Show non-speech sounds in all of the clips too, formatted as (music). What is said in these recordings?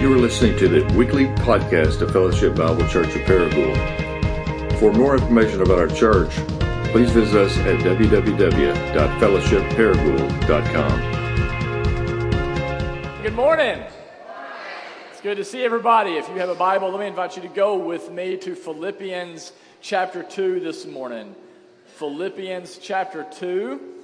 You are listening to the weekly podcast of Fellowship Bible Church of Paragould. For more information about our church, please visit us at www.fellowshipparagould.com. Good morning. It's good to see everybody. If you have a Bible, let me invite you to go with me to Philippians chapter 2 this morning. Philippians chapter 2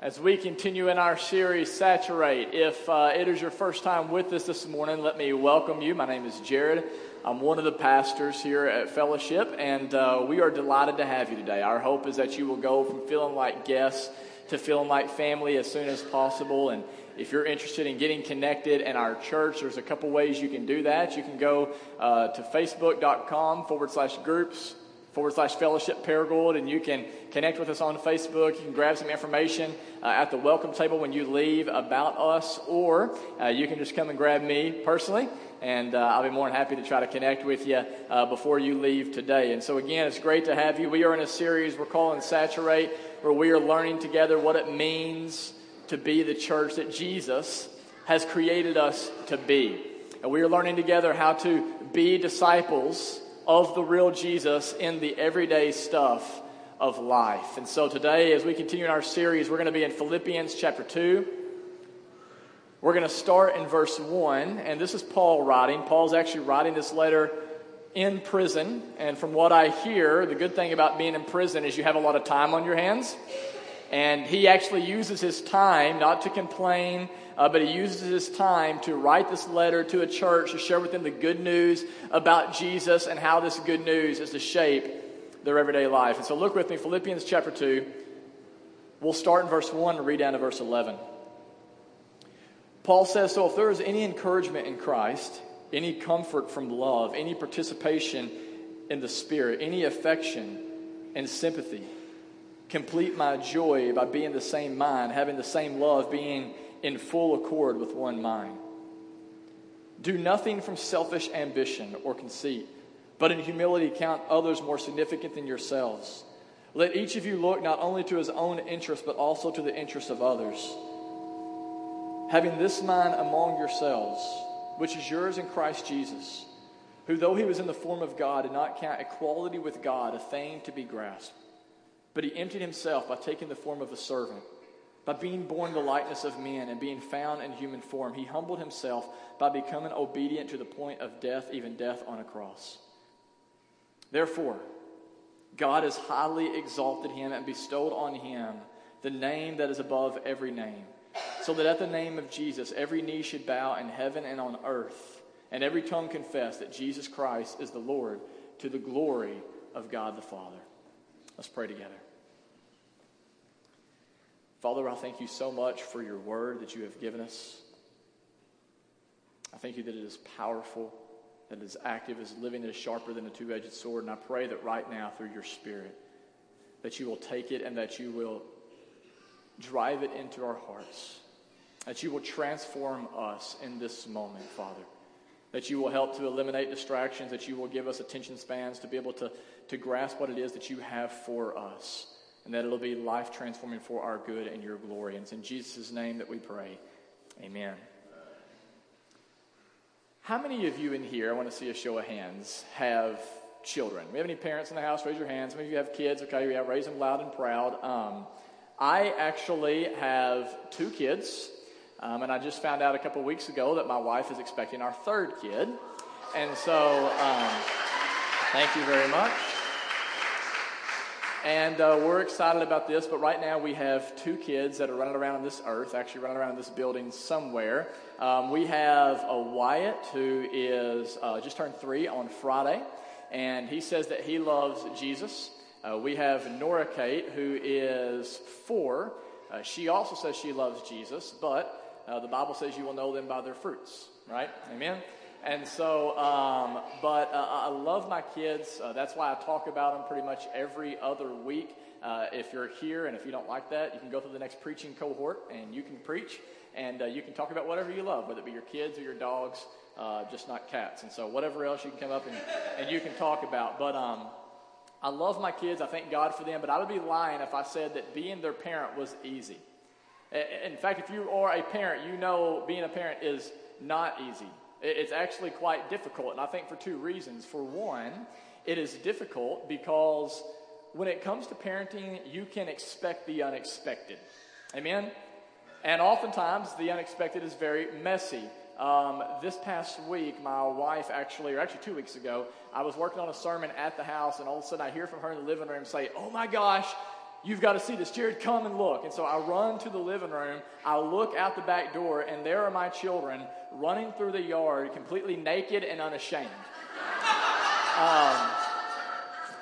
as we continue in our series, Saturate. If uh, it is your first time with us this morning, let me welcome you. My name is Jared. I'm one of the pastors here at Fellowship, and uh, we are delighted to have you today. Our hope is that you will go from feeling like guests to feeling like family as soon as possible. And if you're interested in getting connected in our church, there's a couple ways you can do that. You can go uh, to facebook.com forward slash groups forward slash fellowship Paragould, and you can connect with us on Facebook. You can grab some information uh, at the welcome table when you leave about us, or uh, you can just come and grab me personally, and uh, I'll be more than happy to try to connect with you uh, before you leave today. And so, again, it's great to have you. We are in a series we're calling Saturate, where we are learning together what it means to be the church that Jesus has created us to be. And we are learning together how to be disciples of the real Jesus in the everyday stuff of life. And so today, as we continue in our series, we're going to be in Philippians chapter 2. We're going to start in verse 1, and this is Paul writing. Paul's actually writing this letter in prison, and from what I hear, the good thing about being in prison is you have a lot of time on your hands. And he actually uses his time not to complain, uh, but he uses his time to write this letter to a church to share with them the good news about Jesus and how this good news is to shape their everyday life. And so look with me, Philippians chapter 2. We'll start in verse 1 and read down to verse 11. Paul says, So if there is any encouragement in Christ, any comfort from love, any participation in the Spirit, any affection and sympathy, complete my joy by being the same mind, having the same love, being in full accord with one mind. Do nothing from selfish ambition or conceit, but in humility count others more significant than yourselves. Let each of you look not only to his own interest, but also to the interest of others. Having this mind among yourselves, which is yours in Christ Jesus, who, though he was in the form of God, did not count equality with God a thing to be grasped, but he emptied himself by taking the form of a servant by being born the likeness of men and being found in human form, he humbled himself by becoming obedient to the point of death, even death on a cross. Therefore, God has highly exalted him and bestowed on him the name that is above every name, so that at the name of Jesus every knee should bow in heaven and on earth, and every tongue confess that Jesus Christ is the Lord to the glory of God the Father. Let's pray together. Father, I thank you so much for your word that you have given us. I thank you that it is powerful, that it is active, is living, it is sharper than a two edged sword. And I pray that right now, through your spirit, that you will take it and that you will drive it into our hearts, that you will transform us in this moment, Father. That you will help to eliminate distractions, that you will give us attention spans to be able to, to grasp what it is that you have for us and that it'll be life transforming for our good and your glory. And it's in Jesus' name that we pray. Amen. How many of you in here, I want to see a show of hands, have children? We have any parents in the house? Raise your hands. Some of you have kids. Okay, yeah, raise them loud and proud. Um, I actually have two kids, um, and I just found out a couple weeks ago that my wife is expecting our third kid. And so, um, thank you very much. And uh, we're excited about this, but right now we have two kids that are running around on this earth, actually running around in this building somewhere. Um, we have a Wyatt who is uh, just turned three on Friday, and he says that he loves Jesus. Uh, we have Nora Kate who is four. Uh, she also says she loves Jesus, but uh, the Bible says you will know them by their fruits, right? Amen? And so, um, but uh, I love my kids. Uh, that's why I talk about them pretty much every other week. Uh, if you're here and if you don't like that, you can go through the next preaching cohort and you can preach and uh, you can talk about whatever you love, whether it be your kids or your dogs, uh, just not cats. And so, whatever else you can come up and, and you can talk about. But um, I love my kids. I thank God for them. But I would be lying if I said that being their parent was easy. In fact, if you are a parent, you know being a parent is not easy. It's actually quite difficult, and I think for two reasons. For one, it is difficult because when it comes to parenting, you can expect the unexpected. Amen? And oftentimes, the unexpected is very messy. Um, this past week, my wife actually, or actually two weeks ago, I was working on a sermon at the house, and all of a sudden I hear from her in the living room say, Oh my gosh, you've got to see this. Jared, come and look. And so I run to the living room, I look out the back door, and there are my children running through the yard completely naked and unashamed. (laughs) Um,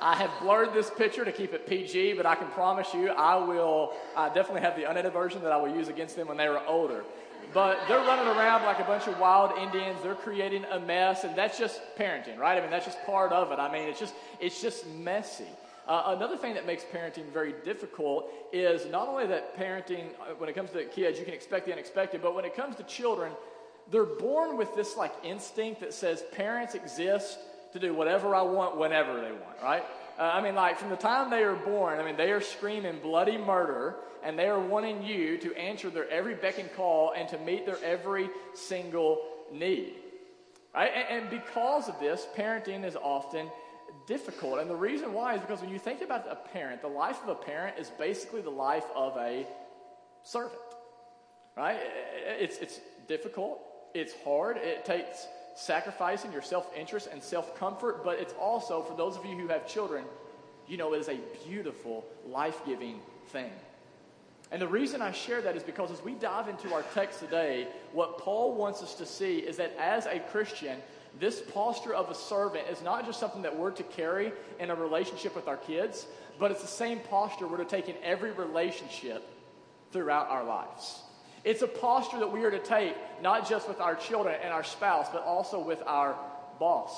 I have blurred this picture to keep it PG, but I can promise you I will I definitely have the unedited version that I will use against them when they were older. But they're running around like a bunch of wild Indians. They're creating a mess, and that's just parenting, right? I mean, that's just part of it. I mean, it's just it's just messy. Uh, another thing that makes parenting very difficult is not only that parenting, uh, when it comes to kids, you can expect the unexpected, but when it comes to children, they're born with this like instinct that says parents exist to do whatever I want whenever they want, right? Uh, I mean, like from the time they are born, I mean, they are screaming bloody murder and they are wanting you to answer their every beck and call and to meet their every single need. Right? And, and because of this, parenting is often difficult. And the reason why is because when you think about a parent, the life of a parent is basically the life of a servant. Right? It's, it's difficult, it's hard, it takes sacrificing your self interest and self comfort, but it's also, for those of you who have children, you know, it is a beautiful, life giving thing. And the reason I share that is because as we dive into our text today, what Paul wants us to see is that as a Christian, this posture of a servant is not just something that we're to carry in a relationship with our kids, but it's the same posture we're to take in every relationship throughout our lives. It's a posture that we are to take not just with our children and our spouse, but also with our boss,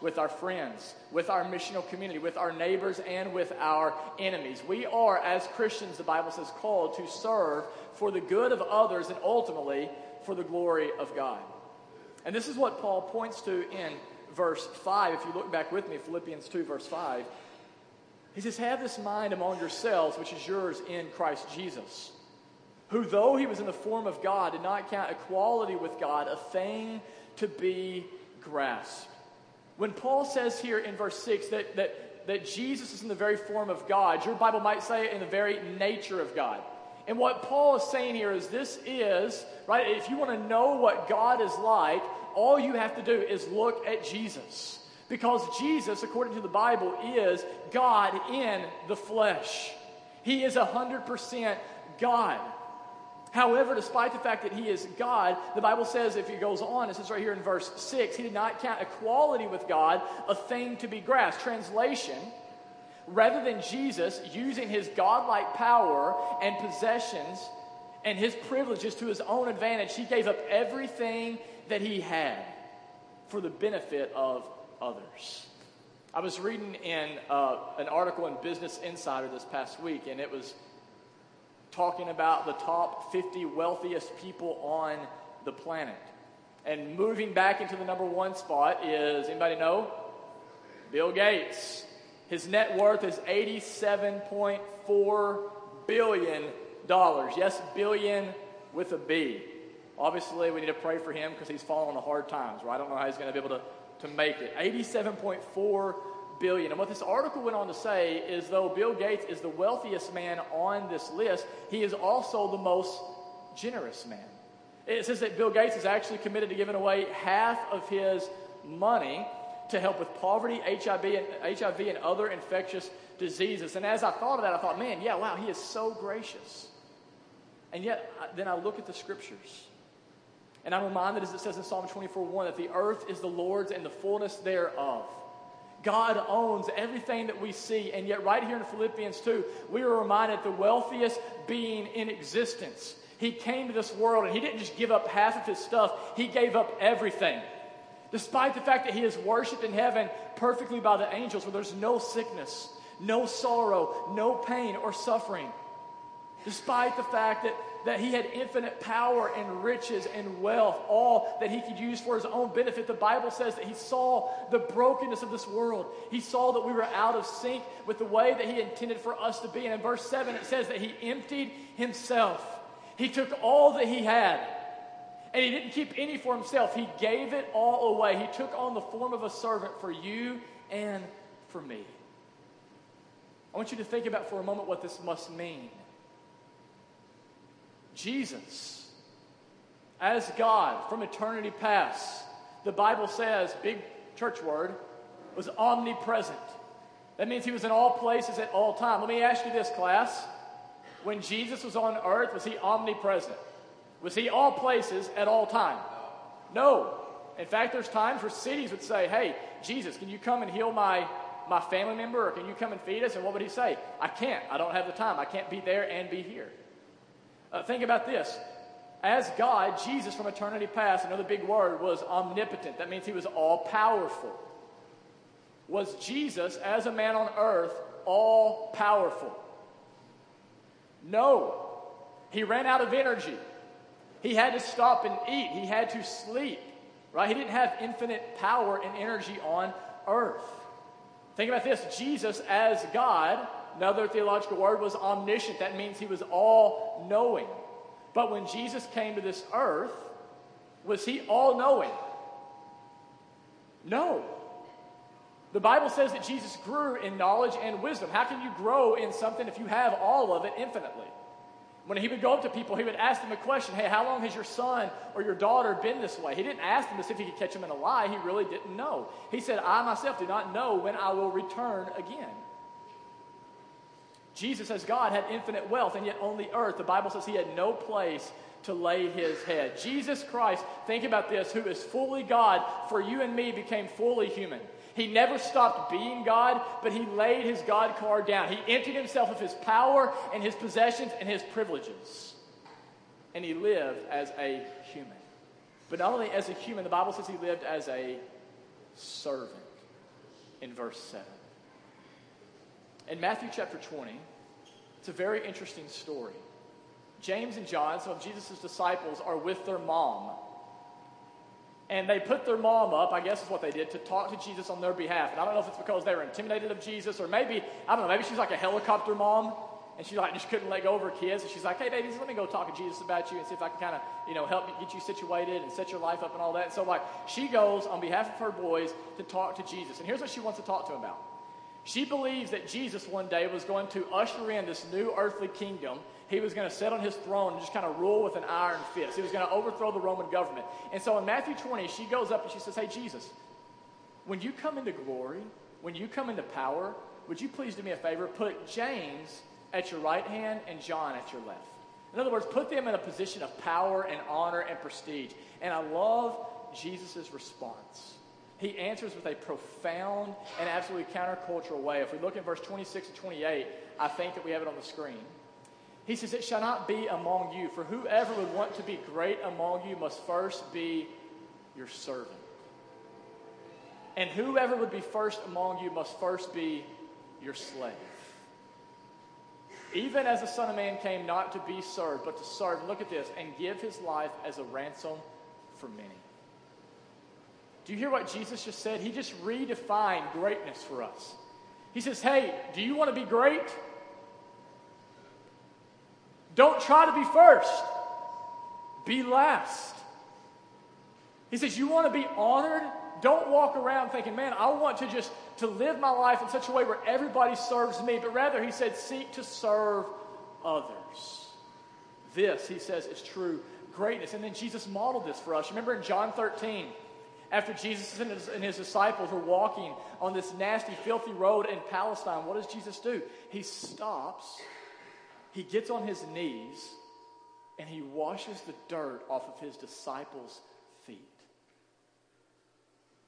with our friends, with our missional community, with our neighbors, and with our enemies. We are, as Christians, the Bible says, called to serve for the good of others and ultimately for the glory of God. And this is what Paul points to in verse 5. If you look back with me, Philippians 2, verse 5, he says, Have this mind among yourselves, which is yours in Christ Jesus, who, though he was in the form of God, did not count equality with God a thing to be grasped. When Paul says here in verse 6 that, that, that Jesus is in the very form of God, your Bible might say it in the very nature of God. And what Paul is saying here is this is, right, if you want to know what God is like, all you have to do is look at Jesus. Because Jesus, according to the Bible, is God in the flesh. He is 100% God. However, despite the fact that he is God, the Bible says, if it goes on, it says right here in verse 6, he did not count equality with God a thing to be grasped. Translation, rather than Jesus using his godlike power and possessions and his privileges to his own advantage, he gave up everything that he had for the benefit of others. I was reading in uh, an article in Business Insider this past week, and it was talking about the top 50 wealthiest people on the planet. And moving back into the number one spot is anybody know? Bill Gates. His net worth is $87.4 billion. Yes, billion with a B. Obviously, we need to pray for him because he's falling on hard times, right? I don't know how he's going to be able to, to make it. 87.4 billion. And what this article went on to say is though Bill Gates is the wealthiest man on this list, he is also the most generous man. It says that Bill Gates is actually committed to giving away half of his money to help with poverty, HIV, and, HIV, and other infectious diseases. And as I thought of that, I thought, man, yeah, wow, he is so gracious. And yet, then I look at the scriptures. And I'm reminded, as it says in Psalm 24 1, that the earth is the Lord's and the fullness thereof. God owns everything that we see. And yet, right here in Philippians 2, we are reminded the wealthiest being in existence. He came to this world and he didn't just give up half of his stuff, he gave up everything despite the fact that he is worshiped in heaven perfectly by the angels, where there's no sickness, no sorrow, no pain or suffering. Despite the fact that, that he had infinite power and riches and wealth, all that he could use for his own benefit, the Bible says that he saw the brokenness of this world. He saw that we were out of sync with the way that he intended for us to be. And in verse 7, it says that he emptied himself. He took all that he had And he didn't keep any for himself. He gave it all away. He took on the form of a servant for you and for me. I want you to think about for a moment what this must mean. Jesus, as God from eternity past, the Bible says, big church word, was omnipresent. That means he was in all places at all time. Let me ask you this, class. When Jesus was on earth, was he omnipresent? Was he all places at all time? No. In fact, there's times where cities would say, Hey, Jesus, can you come and heal my, my family member or can you come and feed us? And what would he say? I can't. I don't have the time. I can't be there and be here. Uh, think about this. As God, Jesus from eternity past, another big word, was omnipotent. That means he was all powerful. Was Jesus, as a man on earth, all powerful? No. He ran out of energy. He had to stop and eat. He had to sleep, right? He didn't have infinite power and energy on earth. Think about this Jesus, as God, another theological word, was omniscient. That means he was all knowing. But when Jesus came to this earth, was he all knowing? No. The Bible says that Jesus grew in knowledge and wisdom. How can you grow in something if you have all of it infinitely? When he would go up to people, he would ask them a question Hey, how long has your son or your daughter been this way? He didn't ask them as if he could catch them in a lie. He really didn't know. He said, I myself do not know when I will return again. Jesus, as God, had infinite wealth, and yet on the earth, the Bible says he had no place to lay his head. Jesus Christ, think about this, who is fully God for you and me, became fully human. He never stopped being God, but he laid his God card down. He emptied himself of his power and his possessions and his privileges. And he lived as a human. But not only as a human, the Bible says he lived as a servant in verse 7. In Matthew chapter 20, it's a very interesting story. James and John, some of Jesus' disciples, are with their mom and they put their mom up, I guess is what they did, to talk to Jesus on their behalf. And I don't know if it's because they were intimidated of Jesus, or maybe, I don't know, maybe she's like a helicopter mom, and she like just couldn't let go of her kids. And she's like, hey, babies, let me go talk to Jesus about you and see if I can kind of, you know, help get you situated and set your life up and all that. And so, like, she goes on behalf of her boys to talk to Jesus. And here's what she wants to talk to him about. She believes that Jesus one day was going to usher in this new earthly kingdom he was going to sit on his throne and just kind of rule with an iron fist. He was going to overthrow the Roman government. And so in Matthew 20, she goes up and she says, Hey, Jesus, when you come into glory, when you come into power, would you please do me a favor? Put James at your right hand and John at your left. In other words, put them in a position of power and honor and prestige. And I love Jesus' response. He answers with a profound and absolutely countercultural way. If we look at verse 26 and 28, I think that we have it on the screen. He says, It shall not be among you, for whoever would want to be great among you must first be your servant. And whoever would be first among you must first be your slave. Even as the Son of Man came not to be served, but to serve, look at this, and give his life as a ransom for many. Do you hear what Jesus just said? He just redefined greatness for us. He says, Hey, do you want to be great? Don't try to be first, be last. He says, You want to be honored? Don't walk around thinking, man, I want to just to live my life in such a way where everybody serves me, but rather he said, seek to serve others. This, he says, is true greatness. And then Jesus modeled this for us. Remember in John 13, after Jesus and his, and his, disciples were walking on this nasty, filthy road in Palestine, what does Jesus do? He stops he gets on his knees and he washes the dirt off of his disciples' feet.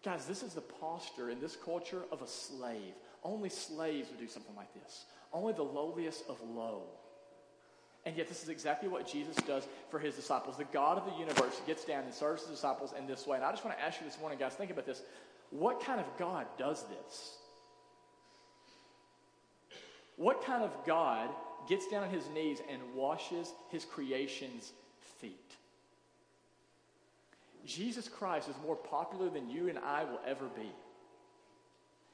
Guys, this is the posture in this culture of a slave. Only slaves would do something like this. Only the lowliest of low. And yet, this is exactly what Jesus does for his disciples. The God of the universe gets down and serves his disciples in this way. And I just want to ask you this morning, guys, think about this. What kind of God does this? What kind of God gets down on his knees and washes his creation's feet. Jesus Christ is more popular than you and I will ever be.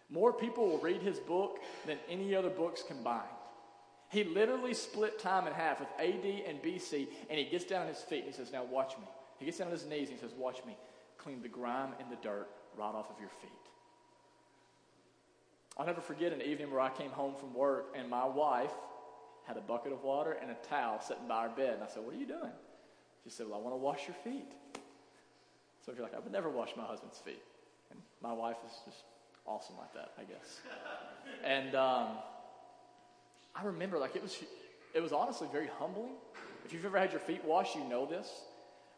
More people will read his book than any other books combined. He literally split time in half with AD and BC, and he gets down on his feet and he says, Now watch me. He gets down on his knees and he says, Watch me clean the grime and the dirt right off of your feet. I'll never forget an evening where I came home from work and my wife had a bucket of water and a towel sitting by our bed. And I said, What are you doing? She said, Well, I want to wash your feet. So you're like, I would never wash my husband's feet. And my wife is just awesome like that, I guess. (laughs) and um, I remember, like, it was, it was honestly very humbling. If you've ever had your feet washed, you know this.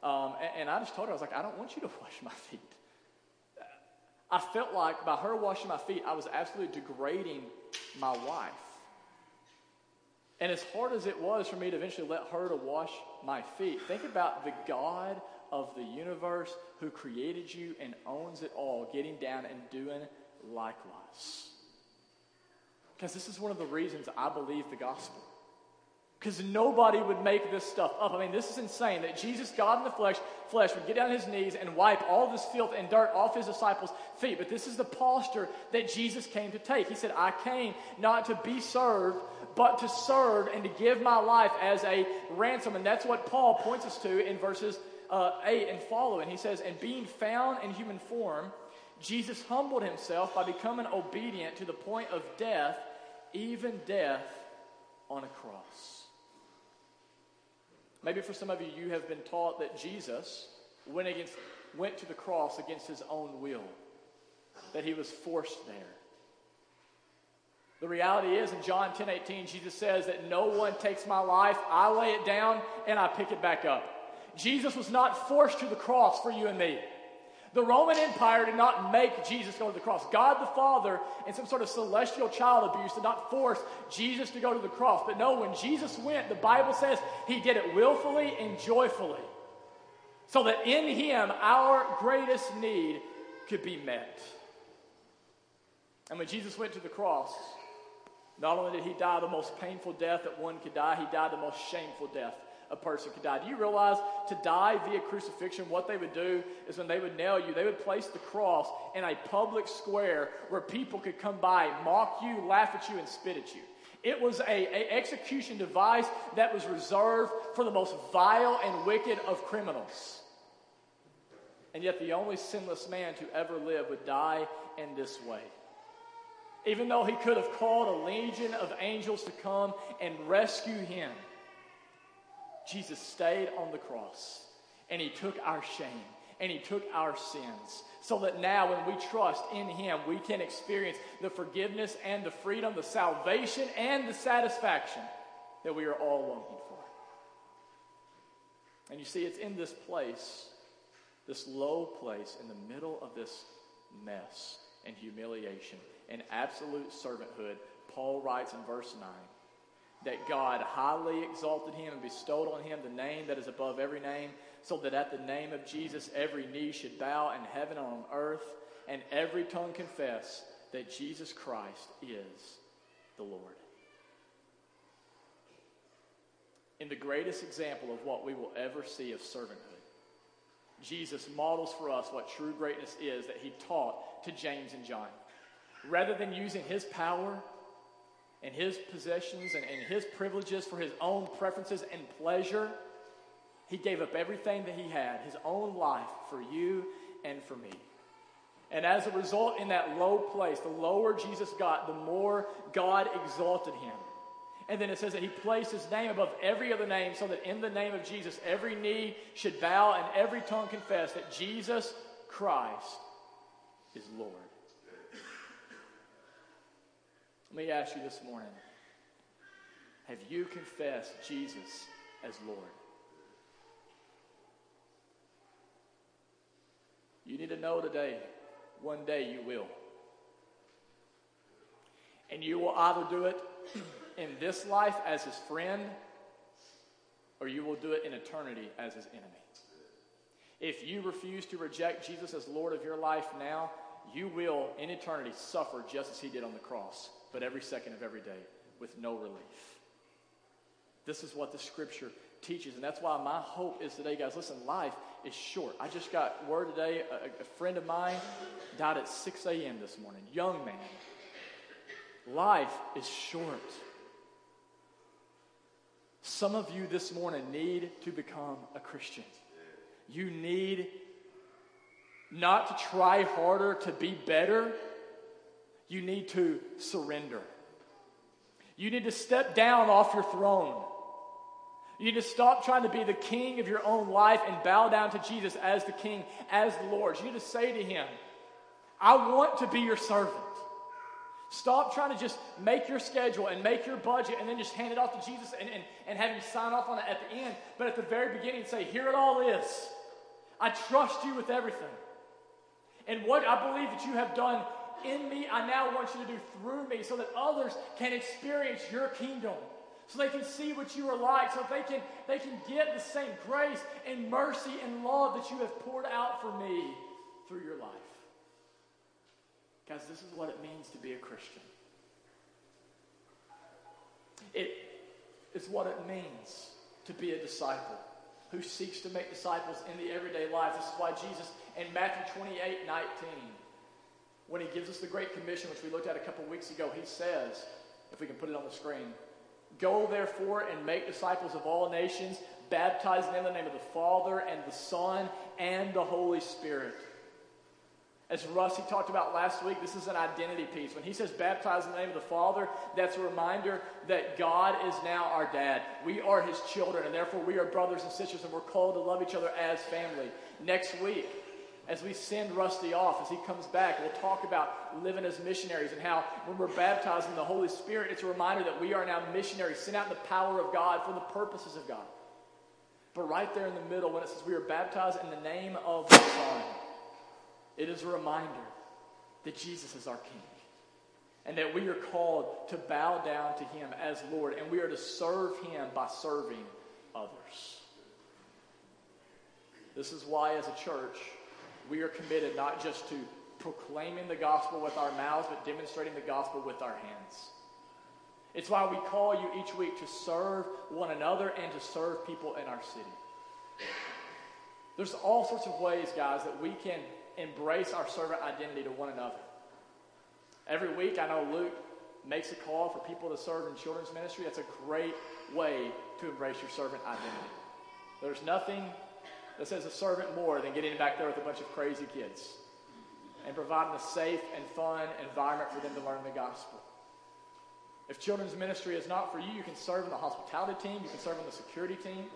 Um, and, and I just told her, I was like, I don't want you to (laughs) wash my feet. I felt like by her washing my feet, I was absolutely degrading my wife. And as hard as it was for me to eventually let her to wash my feet, think about the God of the universe who created you and owns it all, getting down and doing likewise. Because this is one of the reasons I believe the gospel. Because nobody would make this stuff up. I mean, this is insane that Jesus, God in the flesh, flesh, would get down on his knees and wipe all this filth and dirt off his disciples' feet. But this is the posture that Jesus came to take. He said, I came not to be served, but to serve and to give my life as a ransom. And that's what Paul points us to in verses uh, 8 and following. He says, And being found in human form, Jesus humbled himself by becoming obedient to the point of death, even death on a cross. Maybe for some of you, you have been taught that Jesus went, against, went to the cross against his own will, that he was forced there. The reality is, in John 10 18, Jesus says that no one takes my life, I lay it down, and I pick it back up. Jesus was not forced to the cross for you and me. The Roman Empire did not make Jesus go to the cross. God the Father, in some sort of celestial child abuse, did not force Jesus to go to the cross. But no, when Jesus went, the Bible says he did it willfully and joyfully. So that in him, our greatest need could be met. And when Jesus went to the cross, not only did he die the most painful death that one could die, he died the most shameful death a person could die. Do you realize to die via crucifixion, what they would do is when they would nail you, they would place the cross in a public square where people could come by, mock you, laugh at you, and spit at you. It was a, a execution device that was reserved for the most vile and wicked of criminals. And yet, the only sinless man to ever live would die in this way. Even though he could have called a legion of angels to come and rescue him, Jesus stayed on the cross and he took our shame and he took our sins so that now when we trust in him, we can experience the forgiveness and the freedom, the salvation and the satisfaction that we are all longing for. And you see, it's in this place, this low place in the middle of this mess and humiliation and absolute servanthood, Paul writes in verse 9 that God highly exalted him and bestowed on him the name that is above every name, so that at the name of Jesus every knee should bow in heaven and on earth, and every tongue confess that Jesus Christ is the Lord. In the greatest example of what we will ever see of servanthood, Jesus models for us what true greatness is that he taught to James and John. Rather than using his power and his possessions and, and his privileges for his own preferences and pleasure. He gave up everything that he had, his own life, for you and for me. And as a result, in that low place, the lower Jesus got, the more God exalted him. And then it says that he placed his name above every other name so that in the name of Jesus, every knee should bow and every tongue confess that Jesus Christ is Lord. Let me ask you this morning have you confessed Jesus as Lord? You need to know today, one day you will. And you will either do it (clears throat) in this life as his friend, or you will do it in eternity as his enemy. If you refuse to reject Jesus as Lord of your life now, you will in eternity suffer just as he did on the cross but every second of every day with no relief. This is what the scripture teaches. And that's why my hope is today, guys, listen, life is short. I just got word today, a, a friend of mine died at 6 a.m. this morning, young man. Life is short. Some of you this morning need to become a Christian. You need not to try harder to be better. You need to surrender. You need to step down off your throne. You need to stop trying to be the king of your own life and bow down to Jesus as the king, as the Lord. You need to say to him, I want to be your servant. Stop trying to just make your schedule and make your budget and then just hand it off to Jesus and, and, and have him sign off on it at the end. But at the very beginning, say, Here it all is. I trust you with everything. And what I believe that you have done in me, I now want you to do through me so that others can experience your kingdom. So they can see what you are like, so they can, they can get the same grace and mercy and love that you have poured out for me through your life. Guys, this is what it means to be a Christian. It is what it means to be a disciple who seeks to make disciples in the everyday life. This is why Jesus in Matthew 28 19, when he gives us the Great Commission, which we looked at a couple weeks ago, he says, if we can put it on the screen, Go therefore and make disciples of all nations, baptizing them in the name of the Father and the Son and the Holy Spirit as Rusty talked about last week, this is an identity piece. When he says baptize in the name of the Father, that's a reminder that God is now our dad. We are his children, and therefore we are brothers and sisters, and we're called to love each other as family. Next week, as we send Rusty off, as he comes back, we'll talk about living as missionaries and how when we're baptized in the Holy Spirit, it's a reminder that we are now missionaries, sent out in the power of God for the purposes of God. But right there in the middle, when it says we are baptized in the name of the Son, it is a reminder that Jesus is our King and that we are called to bow down to Him as Lord and we are to serve Him by serving others. This is why, as a church, we are committed not just to proclaiming the gospel with our mouths, but demonstrating the gospel with our hands. It's why we call you each week to serve one another and to serve people in our city. There's all sorts of ways, guys, that we can embrace our servant identity to one another. Every week, I know Luke makes a call for people to serve in children's ministry. That's a great way to embrace your servant identity. There's nothing that says a servant more than getting back there with a bunch of crazy kids and providing a safe and fun environment for them to learn the gospel. If children's ministry is not for you, you can serve in the hospitality team, you can serve in the security team.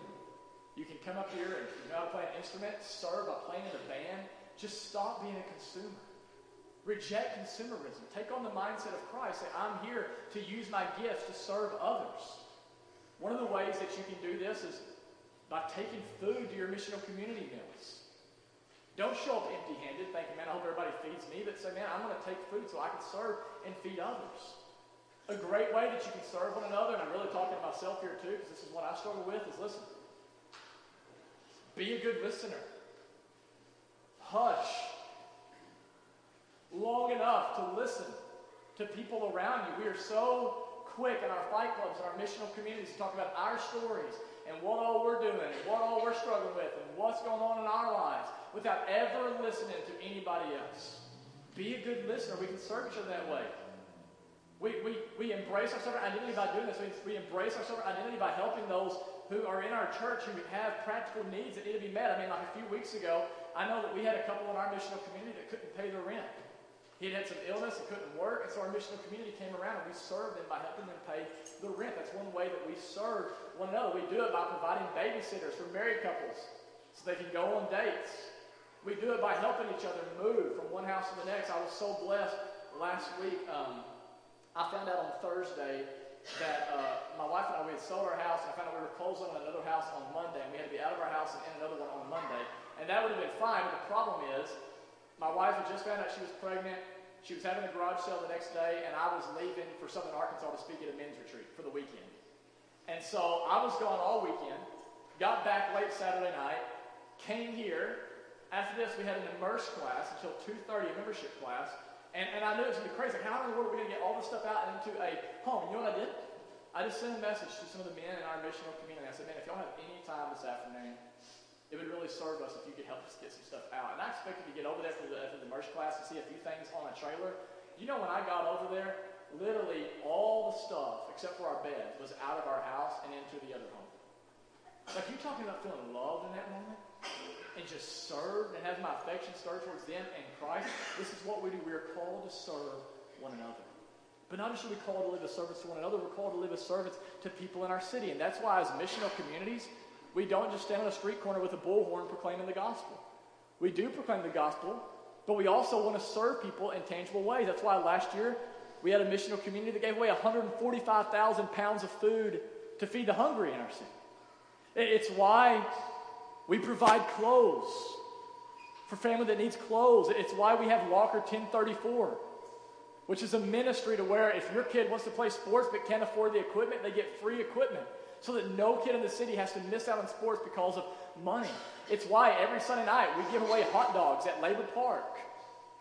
You can come up here and you know how to play an instrument, serve by playing in the band. Just stop being a consumer. Reject consumerism. Take on the mindset of Christ. Say, I'm here to use my gifts to serve others. One of the ways that you can do this is by taking food to your missional community meals. Don't show up empty handed thinking, man, I hope everybody feeds me, but say, man, I'm going to take food so I can serve and feed others. A great way that you can serve one another, and I'm really talking to myself here too, because this is what I struggle with, is listen. Be a good listener hush long enough to listen to people around you. We are so quick in our fight clubs and our missional communities to talk about our stories and what all we're doing and what all we're struggling with and what's going on in our lives without ever listening to anybody else. Be a good listener. We can serve each other that way. We, we, we embrace our servant identity by doing this. We, we embrace our servant identity by helping those who are in our church who have practical needs that need to be met. I mean, like a few weeks ago, I know that we had a couple in our missional community that couldn't pay their rent. He had some illness and couldn't work, so community came around and we served them by helping them pay the rent. That's one way that we serve one another. We do it by providing babysitters for married couples so they can go on dates. We do it by helping each other move from one house to the next. I was so blessed last week. Um, I found out on Thursday that uh, my wife and I, we had sold our house, and I found out we were closing on another house on Monday, and we had to be out of our house and in another one on Monday. And that would have been fine, but the problem is, my wife had just found out she was pregnant. She was having a garage sale the next day, and I was leaving for Southern Arkansas to speak at a men's retreat for the weekend. And so I was gone all weekend, got back late Saturday night, came here. After this, we had an immerse class until 2.30, a membership class. And, and I knew it was going to be crazy. Like, how in the world are we going to get all this stuff out into a home? You know what I did? I just sent a message to some of the men in our missional community. I said, man, if y'all have any time this afternoon, it would really serve us if you could help us get some stuff out. And I expected to get over there for the, for the merch class and see a few things on a trailer. You know, when I got over there, literally all the stuff, except for our beds, was out of our house and into the other home. Like, you're talking about feeling loved in that moment? And just serve and have my affection stirred towards them and Christ, this is what we do. We are called to serve one another. But not only are we called to live as servants to one another, we're called to live as servants to people in our city. And that's why, as missional communities, we don't just stand on a street corner with a bullhorn proclaiming the gospel. We do proclaim the gospel, but we also want to serve people in tangible ways. That's why last year we had a missional community that gave away 145,000 pounds of food to feed the hungry in our city. It's why we provide clothes for family that needs clothes. It's why we have Walker 1034, which is a ministry to where if your kid wants to play sports but can't afford the equipment, they get free equipment so that no kid in the city has to miss out on sports because of money. It's why every Sunday night we give away hot dogs at Labor Park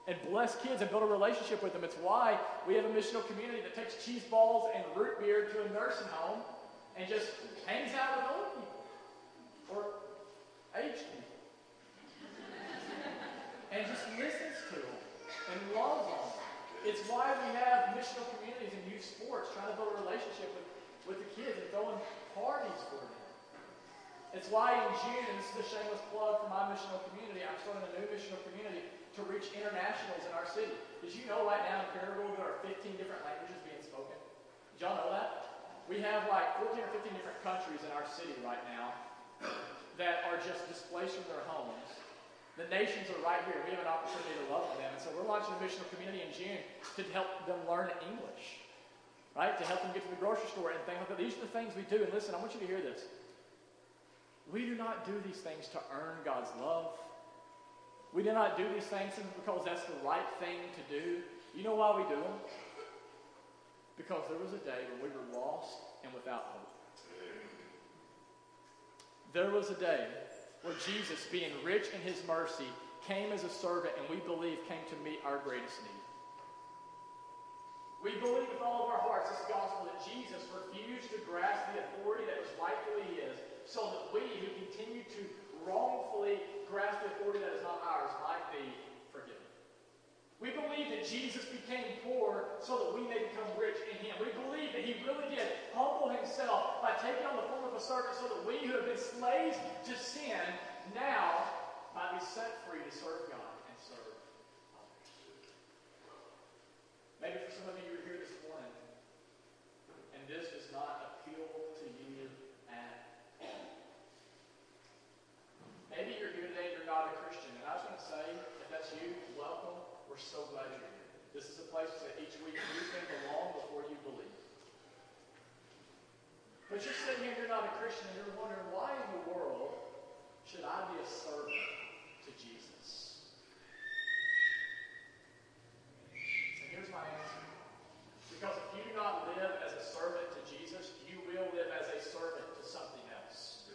and bless kids and build a relationship with them. It's why we have a missional community that takes cheese balls and root beer to a nursing home and just hangs out with old people or aged people and just listens to them and loves them. It's why we have missional communities and youth sports trying to build a relationship with, with the kids and throwing parties for them. It's why in June, this is a shameless plug for my missional community, I'm starting a new missional community to reach internationals in our city. Did you know right now in Paragould there are 15 different languages being spoken? Did y'all know that? We have like 14 or 15 different countries in our city right now that are just displaced from their homes. The nations are right here. We have an opportunity to love them. And so we're launching a missional community in June to help them learn English, right? To help them get to the grocery store and things like that. These are the things we do. And listen, I want you to hear this. We do not do these things to earn God's love. We do not do these things because that's the right thing to do. You know why we do them? Because there was a day when we were lost and without hope. There was a day where Jesus, being rich in his mercy, came as a servant and we believe came to meet our greatest need. We believe with all of our hearts this gospel that Jesus refused to grasp the authority that was rightfully his so that we who continue to wrongfully grasp the authority that is not ours might be forgiven. We believe that Jesus became poor so that we may become rich in him. We believe that he really did humble himself by taking on the form of a servant so that we who have been slaves to sin now might be set free to serve God and serve others. Maybe for some of you, you're here this morning, and this does not appeal to you at all. Maybe you're here today and you're not a Christian, and I was going to say, if that's you, welcome. We're so glad you're here. This is a place that each week you can belong before you believe. But you're sitting here, you're not a Christian, and you're wondering, why in the world should I be a servant to Jesus? And here's my answer. Because if you do not live as a servant to Jesus, you will live as a servant to something else.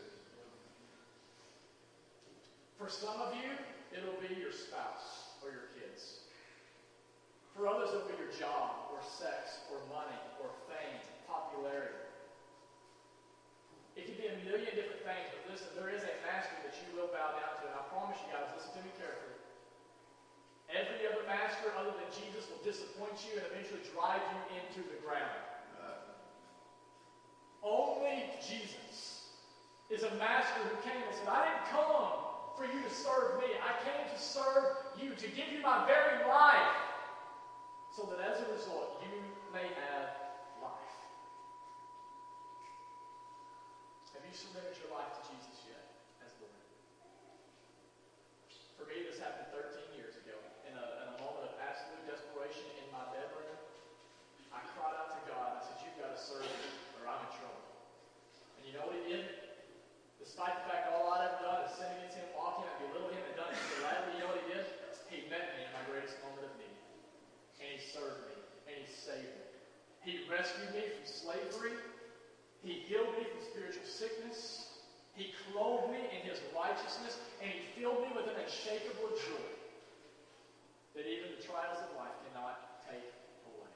For some of you, it'll be your spouse or your kids. For others, it'll be your job or sex or money or fame, popularity. It could be a million different things, but listen, there is a master that you will bow down to. And I promise you guys, listen to me carefully. Every other master other than Jesus will disappoint you and eventually drive you into the ground. Only Jesus is a master who came and said, I didn't come for you to serve me. I came to serve you, to give you my very life, so that as a result, you may have life. Have you surrendered your life to Jesus yet as Lord? For me, this happened 13 years ago. In a, in a moment of absolute desperation in my bedroom, I cried out to God. I said, You've got to serve me, or I'm in trouble. And you know what he did? Despite the fact all I'd ever done is sin against him, walk him, and belittle him, and done it gladly, you know what he did? He met me in my greatest moment of need. And he served me, and he saved me. He rescued me from slavery. He healed me from spiritual sickness. He clothed me in his righteousness, and he filled me with an unshakable joy that even the trials of life cannot take away.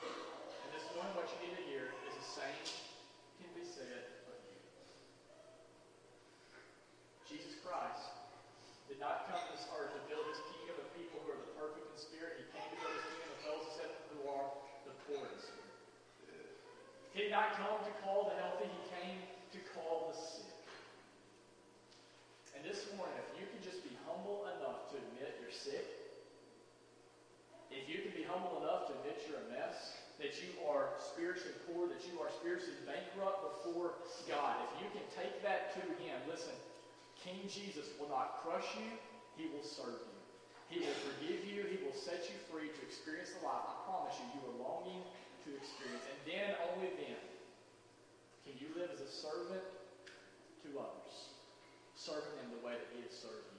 And this morning, what you need to hear is the same can be said of you. Jesus Christ did not come to this earth to build his kingdom of people who are the perfect in spirit. He came to build his kingdom of those who are the poor in spirit. He did not come to call the healthy, he came to call the sick. And this morning, spiritually bankrupt before God, if you can take that to Him, listen, King Jesus will not crush you, He will serve you. He will forgive you, He will set you free to experience the life I promise you you are longing to experience. And then, only then, can you live as a servant to others, serving in the way that He has served you.